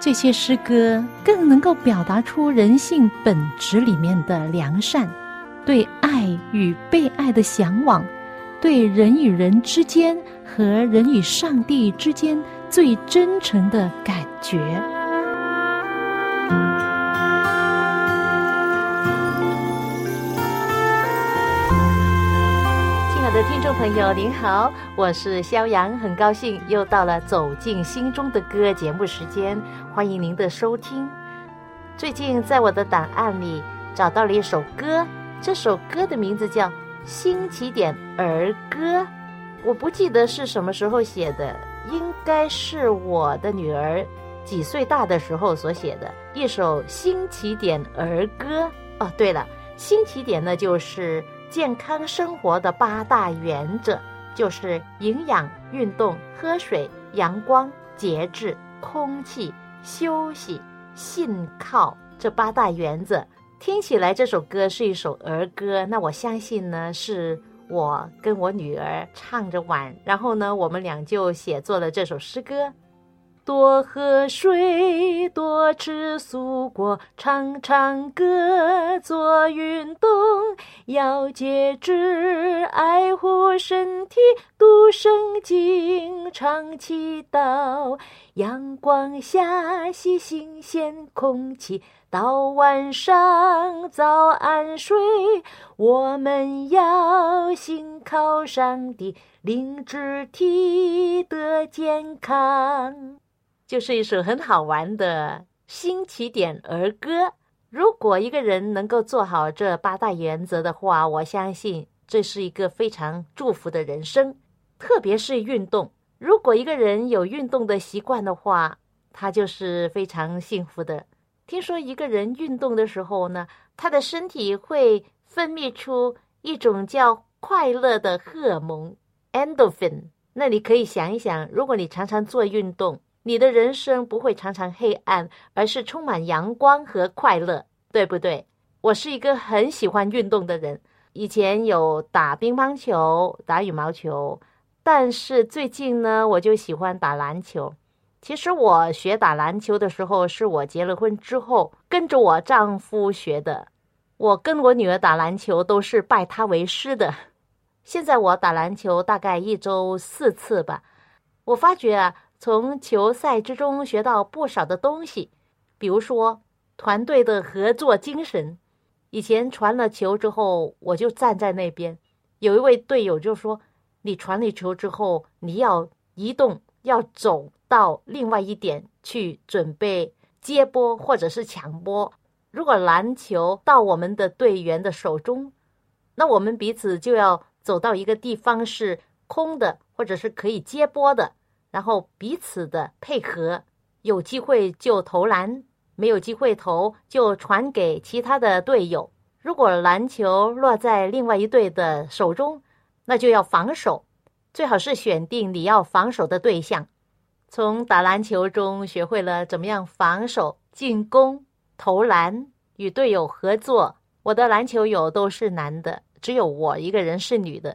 这些诗歌更能够表达出人性本质里面的良善，对爱与被爱的向往，对人与人之间和人与上帝之间最真诚的感觉。听众朋友您好，我是肖阳，很高兴又到了走进心中的歌节目时间，欢迎您的收听。最近在我的档案里找到了一首歌，这首歌的名字叫《新起点儿歌》，我不记得是什么时候写的，应该是我的女儿几岁大的时候所写的一首新起点儿歌。哦，对了，新起点呢就是。健康生活的八大原则就是营养、运动、喝水、阳光、节制、空气、休息、信靠这八大原则。听起来这首歌是一首儿歌，那我相信呢，是我跟我女儿唱着玩，然后呢，我们俩就写作了这首诗歌。多喝水，多吃蔬果，唱唱歌，做运动，要节制，爱护身体，读圣经，常祈祷。阳光下吸新鲜空气，到晚上早安睡。我们要心靠上帝，令肢体得健康。就是一首很好玩的新起点儿歌。如果一个人能够做好这八大原则的话，我相信这是一个非常祝福的人生。特别是运动，如果一个人有运动的习惯的话，他就是非常幸福的。听说一个人运动的时候呢，他的身体会分泌出一种叫快乐的荷尔蒙 （endorphin）。那你可以想一想，如果你常常做运动，你的人生不会常常黑暗，而是充满阳光和快乐，对不对？我是一个很喜欢运动的人，以前有打乒乓球、打羽毛球，但是最近呢，我就喜欢打篮球。其实我学打篮球的时候，是我结了婚之后跟着我丈夫学的。我跟我女儿打篮球都是拜他为师的。现在我打篮球大概一周四次吧。我发觉啊。从球赛之中学到不少的东西，比如说团队的合作精神。以前传了球之后，我就站在那边，有一位队友就说：“你传了球之后，你要移动，要走到另外一点去准备接波或者是抢波。如果篮球到我们的队员的手中，那我们彼此就要走到一个地方是空的，或者是可以接波的。”然后彼此的配合，有机会就投篮，没有机会投就传给其他的队友。如果篮球落在另外一队的手中，那就要防守，最好是选定你要防守的对象。从打篮球中学会了怎么样防守、进攻、投篮、与队友合作。我的篮球友都是男的，只有我一个人是女的。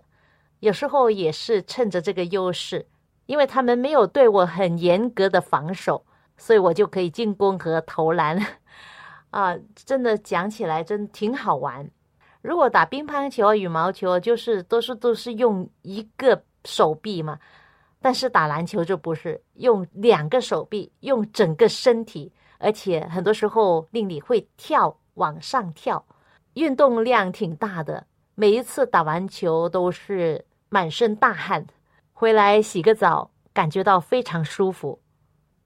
有时候也是趁着这个优势。因为他们没有对我很严格的防守，所以我就可以进攻和投篮，啊，真的讲起来真挺好玩。如果打乒乓球、羽毛球，就是都是都是用一个手臂嘛，但是打篮球就不是用两个手臂，用整个身体，而且很多时候令你会跳往上跳，运动量挺大的。每一次打完球都是满身大汗。回来洗个澡，感觉到非常舒服。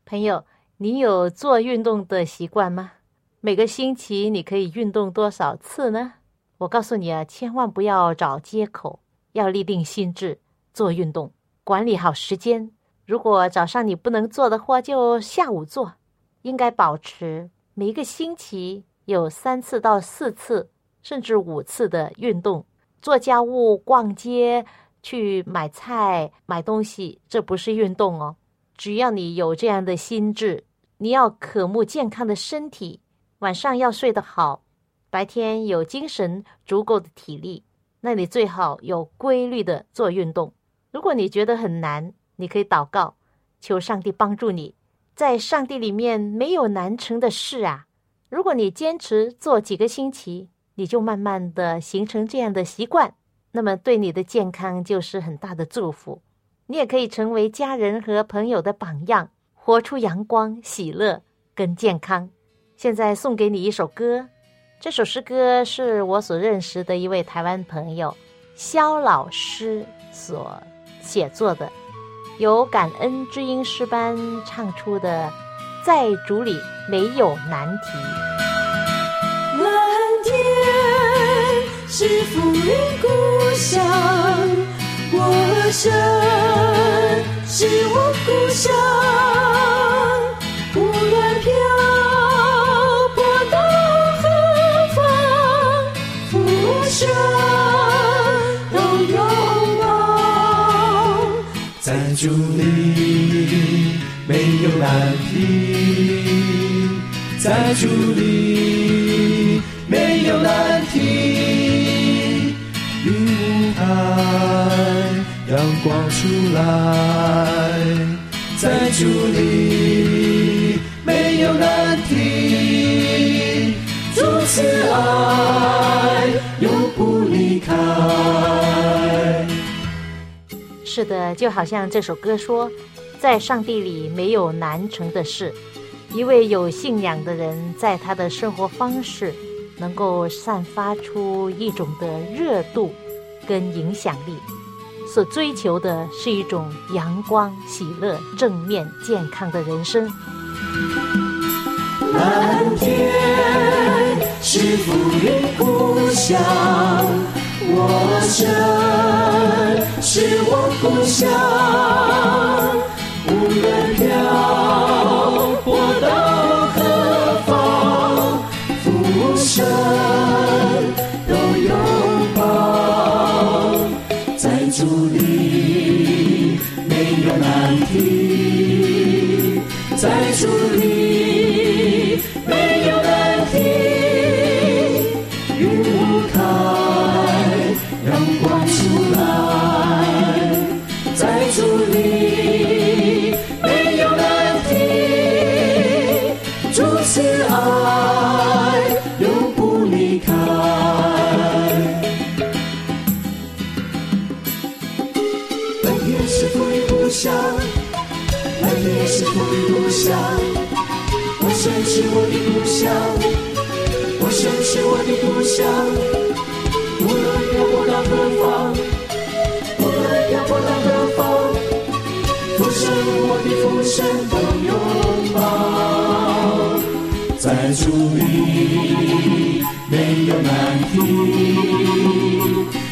朋友，你有做运动的习惯吗？每个星期你可以运动多少次呢？我告诉你啊，千万不要找借口，要立定心智做运动，管理好时间。如果早上你不能做的话，就下午做。应该保持每个星期有三次到四次，甚至五次的运动。做家务、逛街、去买菜、买东西，这不是运动哦。只要你有这样的心智，你要渴慕健康的身体，晚上要睡得好，白天有精神、足够的体力，那你最好有规律的做运动。如果你觉得很难，你可以祷告，求上帝帮助你。在上帝里面没有难成的事啊！如果你坚持做几个星期，你就慢慢的形成这样的习惯，那么对你的健康就是很大的祝福。你也可以成为家人和朋友的榜样，活出阳光、喜乐跟健康。现在送给你一首歌，这首诗歌是我所认识的一位台湾朋友肖老师所写作的，由感恩之音诗班唱出的《在主里没有难题》。是浮云故乡，我生是我故乡。无论漂泊到何方，浮生都拥抱。在竹里没有难题，在竹里没有难光出来，在主里没有难题，主慈爱永不离开。是的，就好像这首歌说，在上帝里没有难成的事。一位有信仰的人，在他的生活方式，能够散发出一种的热度跟影响力。所追求的是一种阳光、喜乐、正面、健康的人生。蓝天是浮云故乡，我生是我故乡，无论漂是爱永不离开。乡，蓝天是我的故乡，我生是我的故乡，我生是我的故乡。无论漂泊到何方，无论漂泊到何方，浮生我的浮生在主里没有难题，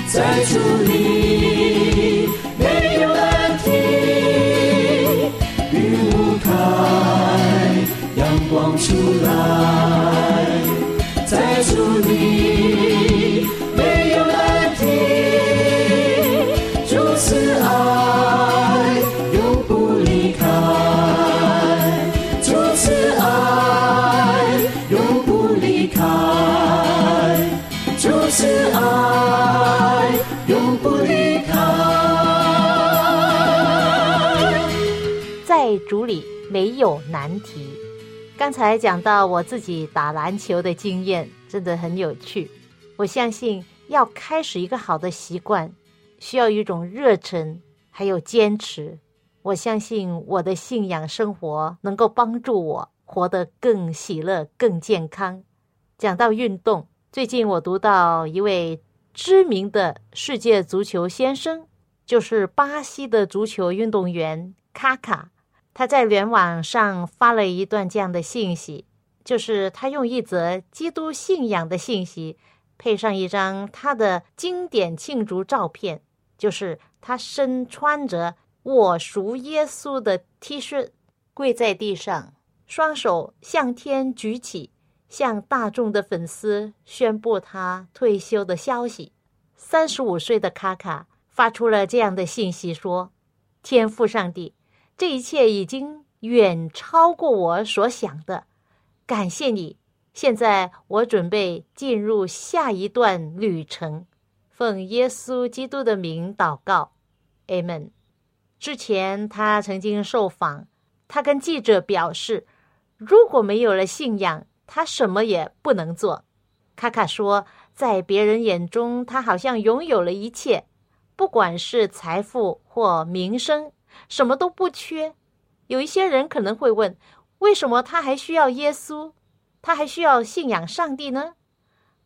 在主里没有难题。云雾开，阳。光出来，在主里有难题。刚才讲到我自己打篮球的经验，真的很有趣。我相信要开始一个好的习惯，需要一种热忱，还有坚持。我相信我的信仰生活能够帮助我活得更喜乐、更健康。讲到运动，最近我读到一位知名的世界足球先生，就是巴西的足球运动员卡卡。他在联网上发了一段这样的信息，就是他用一则基督信仰的信息，配上一张他的经典庆祝照片，就是他身穿着“我属耶稣”的 T 恤，跪在地上，双手向天举起，向大众的粉丝宣布他退休的消息。三十五岁的卡卡发出了这样的信息说：“天父上帝，这一切已经远超过我所想的，感谢你。现在我准备进入下一段旅程，奉耶稣基督的名祷告，Amen。”之前他曾经受访，他跟记者表示：“如果没有了信仰，他什么也不能做。”卡卡说。在别人眼中，他好像拥有了一切，不管是财富或名声，什么都不缺。有一些人可能会问：为什么他还需要耶稣？他还需要信仰上帝呢？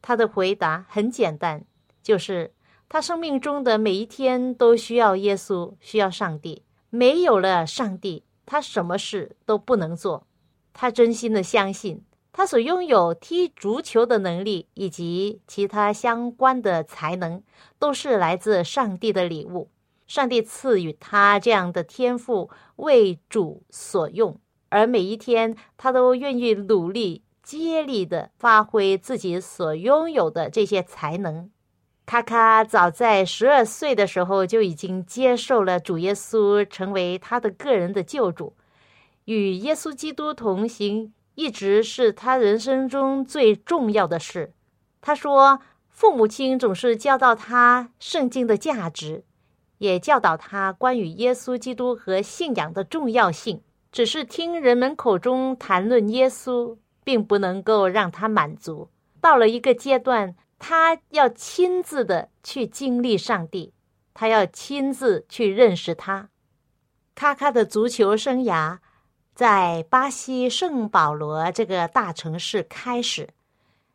他的回答很简单，就是他生命中的每一天都需要耶稣，需要上帝。没有了上帝，他什么事都不能做。他真心的相信。他所拥有踢足球的能力以及其他相关的才能，都是来自上帝的礼物。上帝赐予他这样的天赋，为主所用，而每一天他都愿意努力、接力的发挥自己所拥有的这些才能。卡卡早在十二岁的时候就已经接受了主耶稣，成为他的个人的救主，与耶稣基督同行。一直是他人生中最重要的事。他说，父母亲总是教导他圣经的价值，也教导他关于耶稣基督和信仰的重要性。只是听人们口中谈论耶稣，并不能够让他满足。到了一个阶段，他要亲自的去经历上帝，他要亲自去认识他。卡卡的足球生涯。在巴西圣保罗这个大城市开始，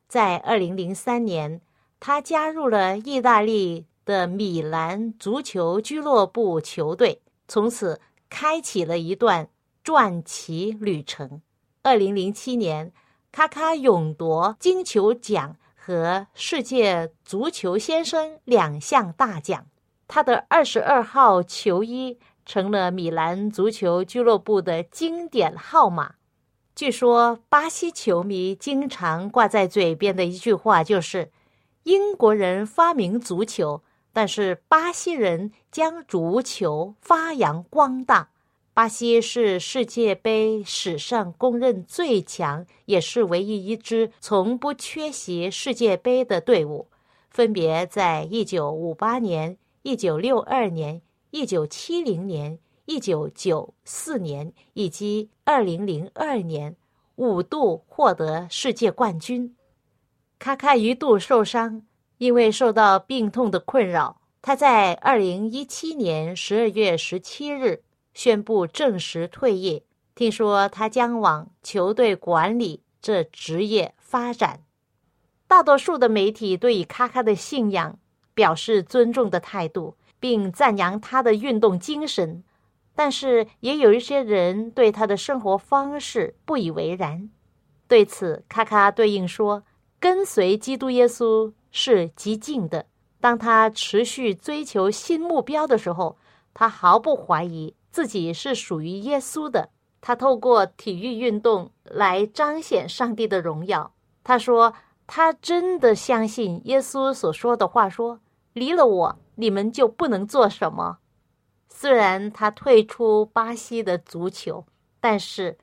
在二零零三年，他加入了意大利的米兰足球俱乐部球队，从此开启了一段传奇旅程。二零零七年，卡卡勇夺金球奖和世界足球先生两项大奖，他的二十二号球衣。成了米兰足球俱乐部的经典号码。据说，巴西球迷经常挂在嘴边的一句话就是：“英国人发明足球，但是巴西人将足球发扬光大。”巴西是世界杯史上公认最强，也是唯一一支从不缺席世界杯的队伍。分别在一九五八年、一九六二年。一九七零年、一九九四年以及二零零二年五度获得世界冠军。卡卡一度受伤，因为受到病痛的困扰，他在二零一七年十二月十七日宣布正式退役。听说他将往球队管理这职业发展。大多数的媒体对于卡卡的信仰表示尊重的态度。并赞扬他的运动精神，但是也有一些人对他的生活方式不以为然。对此，卡卡对应说：“跟随基督耶稣是极静的。当他持续追求新目标的时候，他毫不怀疑自己是属于耶稣的。他透过体育运动来彰显上帝的荣耀。他说，他真的相信耶稣所说的话：说离了我。”你们就不能做什么？虽然他退出巴西的足球，但是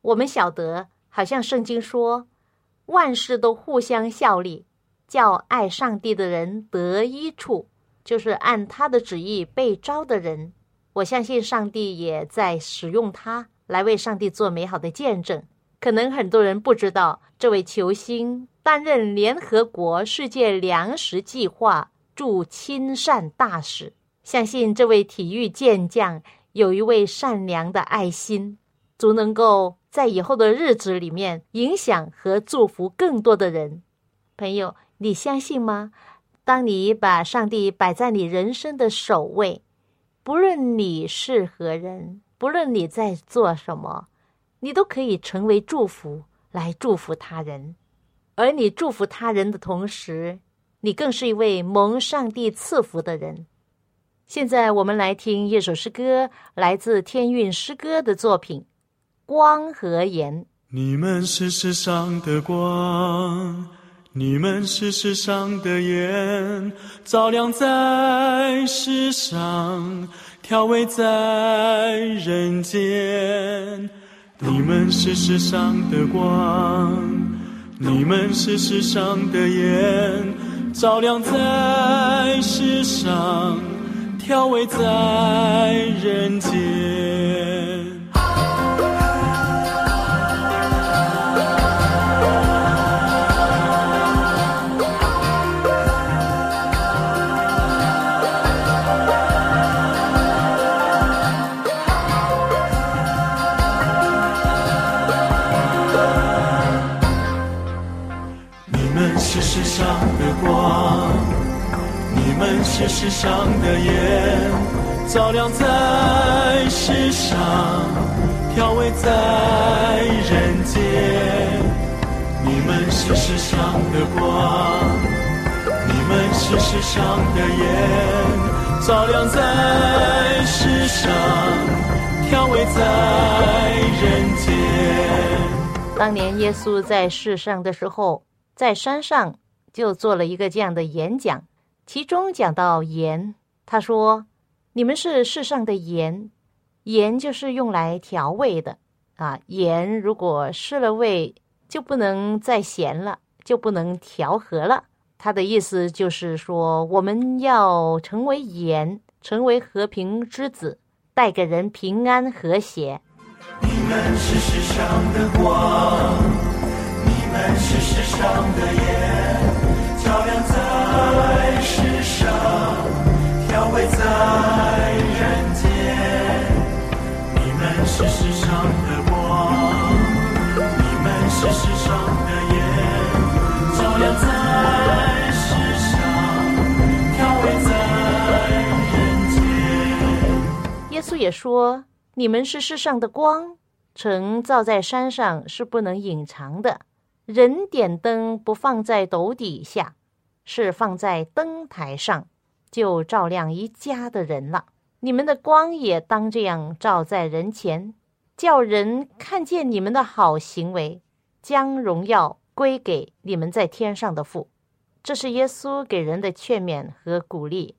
我们晓得，好像圣经说，万事都互相效力，叫爱上帝的人得益处，就是按他的旨意被招的人。我相信上帝也在使用他来为上帝做美好的见证。可能很多人不知道，这位球星担任联合国世界粮食计划。驻亲善大使，相信这位体育健将有一位善良的爱心，足能够在以后的日子里面影响和祝福更多的人。朋友，你相信吗？当你把上帝摆在你人生的首位，不论你是何人，不论你在做什么，你都可以成为祝福，来祝福他人。而你祝福他人的同时，你更是一位蒙上帝赐福的人。现在我们来听一首诗歌，来自天韵诗歌的作品《光和盐》。你们是世上的光，你们是世上的盐，照亮在世上，调味在人间。你们是世上的光，你们是世上的盐，照亮在世上，调味在人间。是世上的盐，照亮在世上，调味在人间。你们是世上的光，你们是世上的盐，照亮在世上，调味在人间。当年耶稣在世上的时候，在山上就做了一个这样的演讲。其中讲到盐，他说：“你们是世上的盐，盐就是用来调味的啊。盐如果失了味，就不能再咸了，就不能调和了。他的意思就是说，我们要成为盐，成为和平之子，带给人平安和谐。你们是世上的光，你们是世上的盐，照亮在。”世上调味在人间，你们是世上的光，你们是世上的盐，照亮在世上，调味在人间。耶稣也说：“你们是世上的光，城照在山上是不能隐藏的。人点灯不放在斗底下。”是放在灯台上，就照亮一家的人了。你们的光也当这样照在人前，叫人看见你们的好行为，将荣耀归给你们在天上的父。这是耶稣给人的劝勉和鼓励。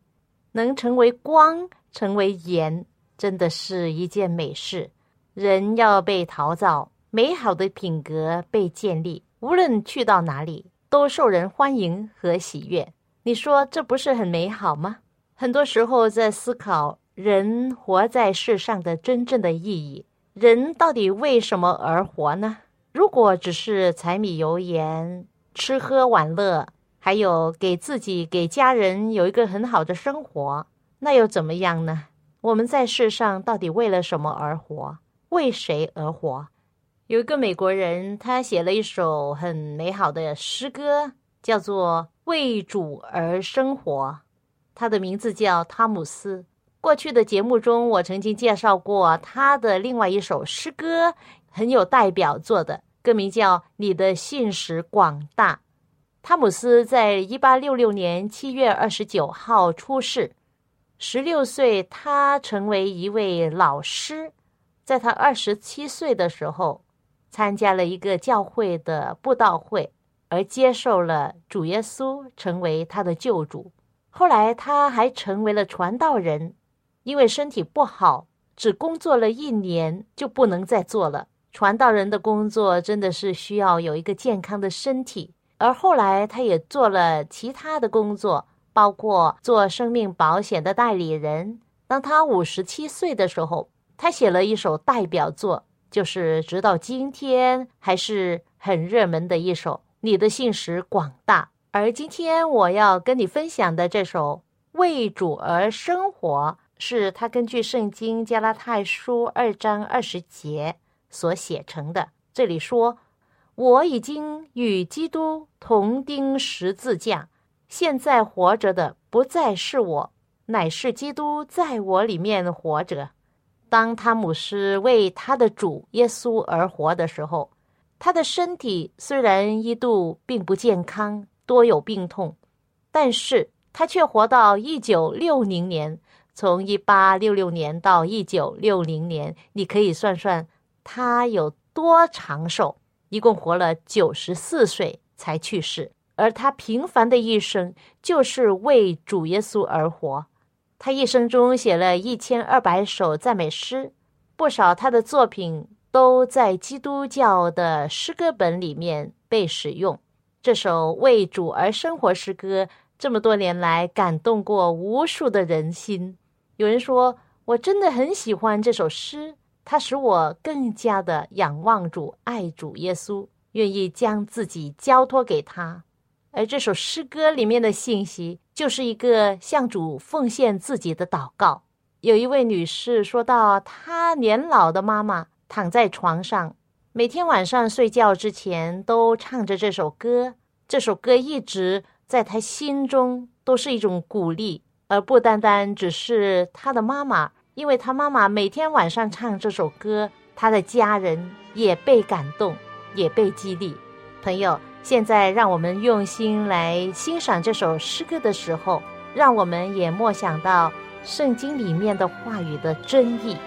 能成为光，成为盐，真的是一件美事。人要被陶造，美好的品格被建立，无论去到哪里。都受人欢迎和喜悦，你说这不是很美好吗？很多时候在思考人活在世上的真正的意义，人到底为什么而活呢？如果只是柴米油盐、吃喝玩乐，还有给自己、给家人有一个很好的生活，那又怎么样呢？我们在世上到底为了什么而活？为谁而活？有一个美国人，他写了一首很美好的诗歌，叫做《为主而生活》。他的名字叫汤姆斯。过去的节目中，我曾经介绍过他的另外一首诗歌，很有代表作的，歌名叫《你的信使广大》。汤姆斯在一八六六年七月二十九号出世，十六岁他成为一位老师，在他二十七岁的时候。参加了一个教会的布道会，而接受了主耶稣成为他的救主。后来他还成为了传道人，因为身体不好，只工作了一年就不能再做了。传道人的工作真的是需要有一个健康的身体。而后来他也做了其他的工作，包括做生命保险的代理人。当他五十七岁的时候，他写了一首代表作。就是直到今天还是很热门的一首《你的信使广大》，而今天我要跟你分享的这首《为主而生活》，是他根据圣经加拉太书二章二十节所写成的。这里说：“我已经与基督同钉十字架，现在活着的不再是我，乃是基督在我里面活着。”当汤姆斯为他的主耶稣而活的时候，他的身体虽然一度并不健康，多有病痛，但是他却活到一九六零年。从一八六六年到一九六零年，你可以算算他有多长寿。一共活了九十四岁才去世。而他平凡的一生就是为主耶稣而活。他一生中写了一千二百首赞美诗，不少他的作品都在基督教的诗歌本里面被使用。这首为主而生活诗歌，这么多年来感动过无数的人心。有人说，我真的很喜欢这首诗，它使我更加的仰望主、爱主耶稣，愿意将自己交托给他。而这首诗歌里面的信息，就是一个向主奉献自己的祷告。有一位女士说到，她年老的妈妈躺在床上，每天晚上睡觉之前都唱着这首歌。这首歌一直在她心中都是一种鼓励，而不单单只是她的妈妈，因为她妈妈每天晚上唱这首歌，她的家人也被感动，也被激励。朋友。现在，让我们用心来欣赏这首诗歌的时候，让我们也默想到圣经里面的话语的真意。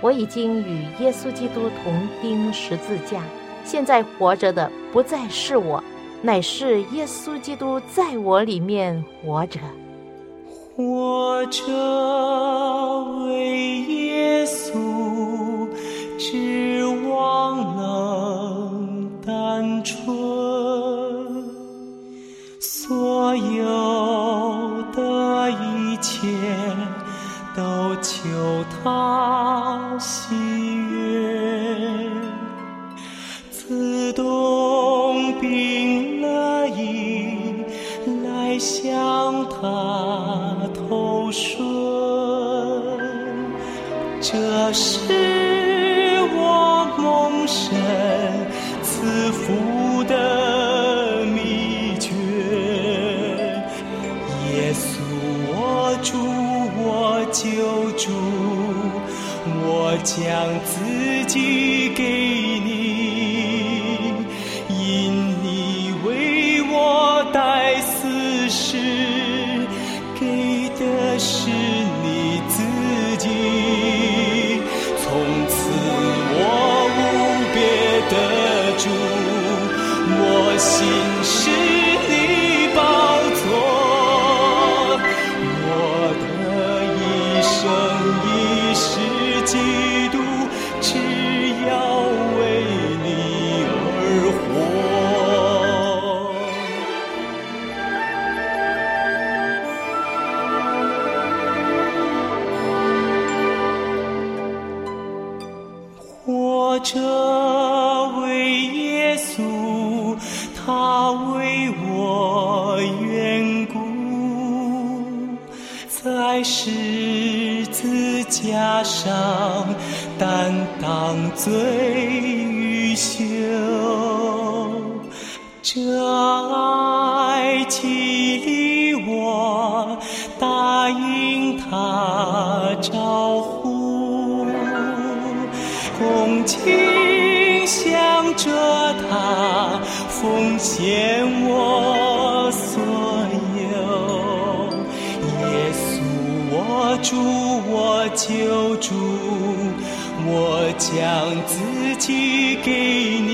我已经与耶稣基督同钉十字架，现在活着的不再是我，乃是耶稣基督在我里面活着。活着为耶稣，指望能单纯。所有。他招呼，恭敬向着他奉献我所有。耶稣，我主，我救主。我将自己给你，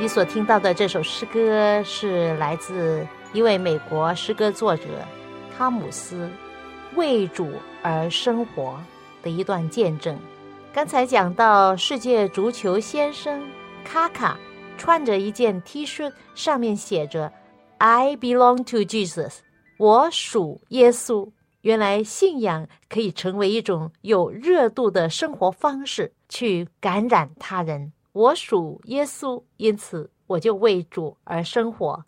你所听到的这首诗歌是来自一位美国诗歌作者汤姆斯为主而生活的一段见证。刚才讲到世界足球先生卡卡穿着一件 T 恤，上面写着。I belong to Jesus，我属耶稣。原来信仰可以成为一种有热度的生活方式，去感染他人。我属耶稣，因此我就为主而生活。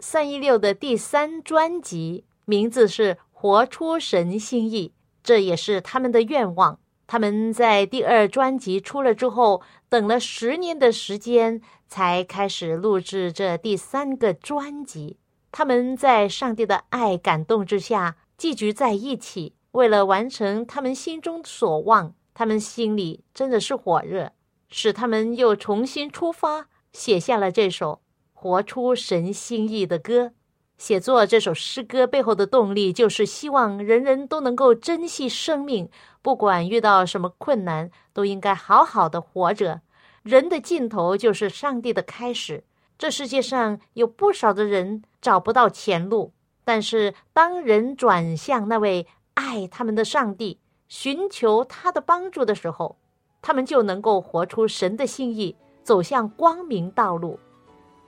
三一六的第三专辑名字是《活出神心意，这也是他们的愿望。他们在第二专辑出了之后，等了十年的时间，才开始录制这第三个专辑。他们在上帝的爱感动之下，聚集在一起，为了完成他们心中所望。他们心里真的是火热，使他们又重新出发，写下了这首。活出神心意的歌，写作这首诗歌背后的动力，就是希望人人都能够珍惜生命，不管遇到什么困难，都应该好好的活着。人的尽头就是上帝的开始。这世界上有不少的人找不到前路，但是当人转向那位爱他们的上帝，寻求他的帮助的时候，他们就能够活出神的心意，走向光明道路。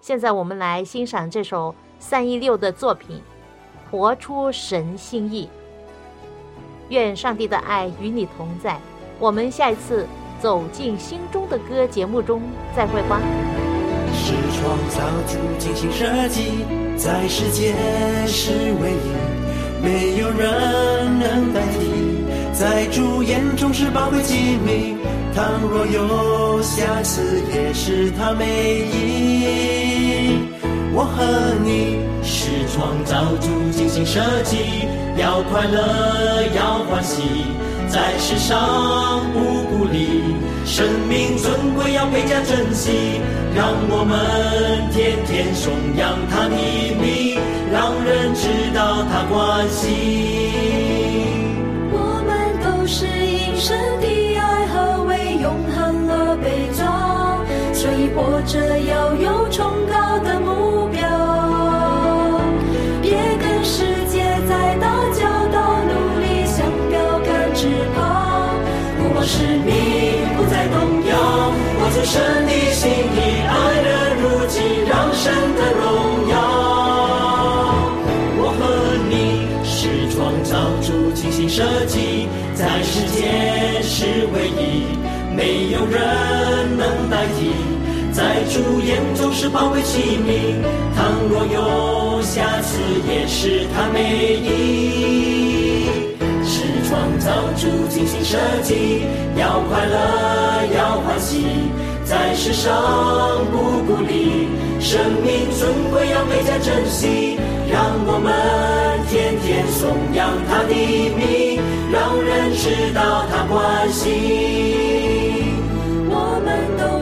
现在我们来欣赏这首三一六的作品《活出神心意》。愿上帝的爱与你同在。我们下一次走进心中的歌节目中再会吧。是创造主精心设计，在世间是唯一，没有人能代替，在主眼中是宝贵机密。倘若有瑕疵，也是他美意。我和你是创造主精心设计，要快乐，要欢喜，在世上不孤立，生命尊贵要倍加珍惜。让我们天天颂扬他的名，让人知道他关心。活着要有崇高的目标，别跟世界在打交道，努力向标杆直跑。不忘使命，不再动摇，活出神的心意，爱人如己，让神的荣耀。我和你是创造主精心设计，在世界是唯一，没有人能代替。主眼中是宝贵器皿，倘若有瑕疵，也是他美意。是创造主精心设计，要快乐，要欢喜，在世上不孤立，生命尊贵要倍加珍惜。让我们天天颂扬他的名，让人知道他关心。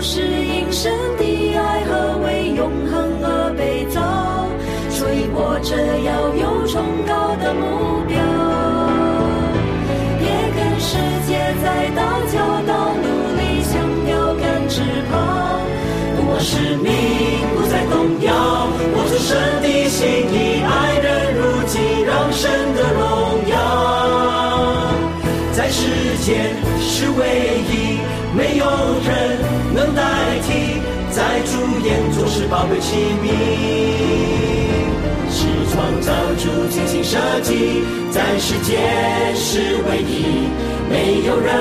是因。神的爱和为永恒而被造，所以活着要有崇高的目标。别跟世界在打交道，努力向标杆直跑。不忘使命，不再动摇，我出神的心意，爱人如己，让神的荣耀在世间是唯一，没有人。主眼总是宝贵器皿，是创造主精心设计，在世间是唯一，没有人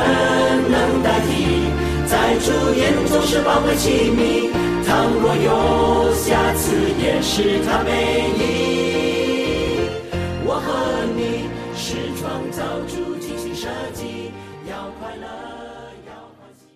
能代替，在主眼总是宝贵器皿，倘若有瑕疵，也是他美意。